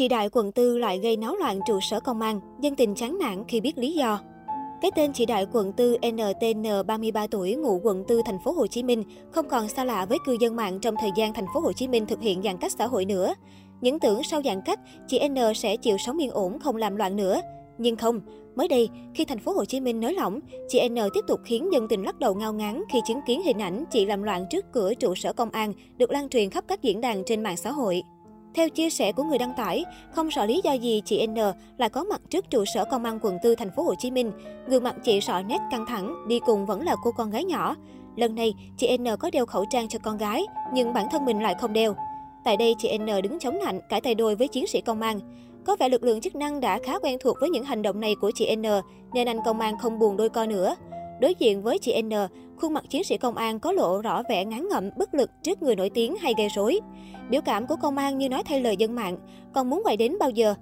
Chị Đại quận tư lại gây náo loạn trụ sở công an, dân tình chán nản khi biết lý do. Cái tên chị Đại quận tư NTN 33 tuổi ngụ quận tư thành phố Hồ Chí Minh không còn xa lạ với cư dân mạng trong thời gian thành phố Hồ Chí Minh thực hiện giãn cách xã hội nữa. Những tưởng sau giãn cách, chị N sẽ chịu sống yên ổn không làm loạn nữa. Nhưng không, mới đây, khi thành phố Hồ Chí Minh nới lỏng, chị N tiếp tục khiến dân tình lắc đầu ngao ngán khi chứng kiến hình ảnh chị làm loạn trước cửa trụ sở công an được lan truyền khắp các diễn đàn trên mạng xã hội. Theo chia sẻ của người đăng tải, không rõ lý do gì chị N lại có mặt trước trụ sở công an quận 4 thành phố Hồ Chí Minh. Gương mặt chị rõ nét căng thẳng, đi cùng vẫn là cô con gái nhỏ. Lần này, chị N có đeo khẩu trang cho con gái, nhưng bản thân mình lại không đeo. Tại đây, chị N đứng chống nạnh, cãi tay đôi với chiến sĩ công an. Có vẻ lực lượng chức năng đã khá quen thuộc với những hành động này của chị N, nên anh công an không buồn đôi co nữa. Đối diện với chị N, khuôn mặt chiến sĩ công an có lộ rõ vẻ ngán ngẩm, bất lực trước người nổi tiếng hay gây rối. Biểu cảm của công an như nói thay lời dân mạng, còn muốn quay đến bao giờ?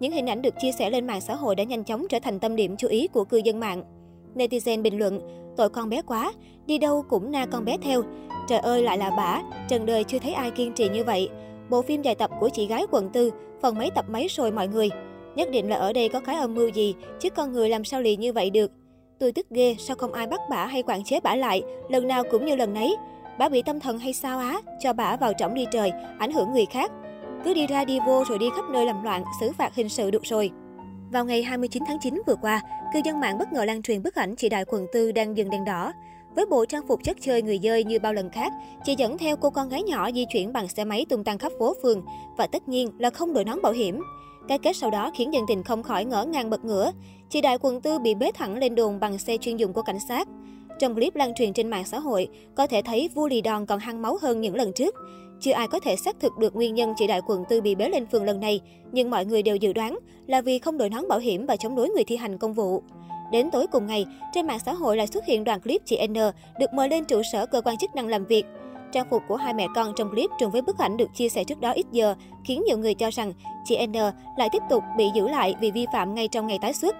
Những hình ảnh được chia sẻ lên mạng xã hội đã nhanh chóng trở thành tâm điểm chú ý của cư dân mạng. Netizen bình luận, tội con bé quá, đi đâu cũng na con bé theo. Trời ơi lại là bả, trần đời chưa thấy ai kiên trì như vậy. Bộ phim dài tập của chị gái quận tư, phần mấy tập mấy rồi mọi người. Nhất định là ở đây có cái âm mưu gì, chứ con người làm sao lì như vậy được. Tôi tức ghê, sao không ai bắt bả hay quản chế bả lại, lần nào cũng như lần nấy. Bả bị tâm thần hay sao á, cho bả vào trỏng đi trời, ảnh hưởng người khác. Cứ đi ra đi vô rồi đi khắp nơi làm loạn, xử phạt hình sự được rồi. Vào ngày 29 tháng 9 vừa qua, cư dân mạng bất ngờ lan truyền bức ảnh chị Đại quận tư đang dừng đèn đỏ. Với bộ trang phục chất chơi người dơi như bao lần khác, chị dẫn theo cô con gái nhỏ di chuyển bằng xe máy tung tăng khắp phố phường và tất nhiên là không đội nón bảo hiểm. Cái kết sau đó khiến dân tình không khỏi ngỡ ngàng bật ngửa. Chị Đại quận tư bị bế thẳng lên đồn bằng xe chuyên dụng của cảnh sát. Trong clip lan truyền trên mạng xã hội, có thể thấy vua lì đòn còn hăng máu hơn những lần trước. Chưa ai có thể xác thực được nguyên nhân chị Đại quận tư bị bế lên phường lần này, nhưng mọi người đều dự đoán là vì không đội nón bảo hiểm và chống đối người thi hành công vụ. Đến tối cùng ngày, trên mạng xã hội lại xuất hiện đoạn clip chị N được mời lên trụ sở cơ quan chức năng làm việc. Trang phục của hai mẹ con trong clip trùng với bức ảnh được chia sẻ trước đó ít giờ, khiến nhiều người cho rằng chị N lại tiếp tục bị giữ lại vì vi phạm ngay trong ngày tái xuất.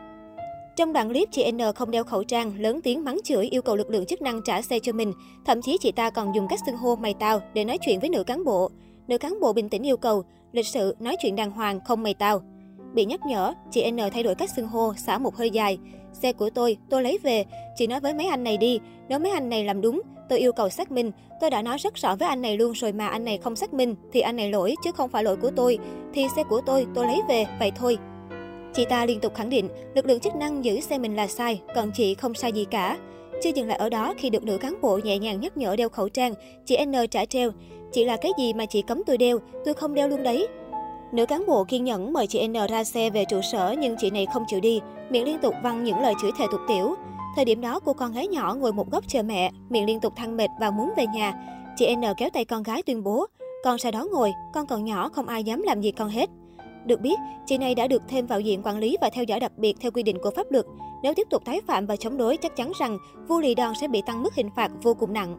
Trong đoạn clip, chị N không đeo khẩu trang, lớn tiếng mắng chửi yêu cầu lực lượng chức năng trả xe cho mình. Thậm chí chị ta còn dùng cách xưng hô mày tao để nói chuyện với nữ cán bộ. Nữ cán bộ bình tĩnh yêu cầu, lịch sự, nói chuyện đàng hoàng, không mày tao. Bị nhắc nhở, chị N thay đổi cách xưng hô, xả một hơi dài. Xe của tôi, tôi lấy về. Chị nói với mấy anh này đi, nếu mấy anh này làm đúng, tôi yêu cầu xác minh. Tôi đã nói rất rõ với anh này luôn rồi mà anh này không xác minh, thì anh này lỗi chứ không phải lỗi của tôi. Thì xe của tôi, tôi lấy về, vậy thôi. Chị ta liên tục khẳng định lực lượng chức năng giữ xe mình là sai, còn chị không sai gì cả. Chưa dừng lại ở đó khi được nữ cán bộ nhẹ nhàng nhắc nhở đeo khẩu trang, chị N trả treo. Chị là cái gì mà chị cấm tôi đeo, tôi không đeo luôn đấy. Nữ cán bộ kiên nhẫn mời chị N ra xe về trụ sở nhưng chị này không chịu đi, miệng liên tục văng những lời chửi thề tục tiểu. Thời điểm đó, cô con gái nhỏ ngồi một góc chờ mẹ, miệng liên tục thăng mệt và muốn về nhà. Chị N kéo tay con gái tuyên bố, con sau đó ngồi, con còn nhỏ không ai dám làm gì con hết. Được biết, chị này đã được thêm vào diện quản lý và theo dõi đặc biệt theo quy định của pháp luật. Nếu tiếp tục tái phạm và chống đối, chắc chắn rằng vô lì đòn sẽ bị tăng mức hình phạt vô cùng nặng.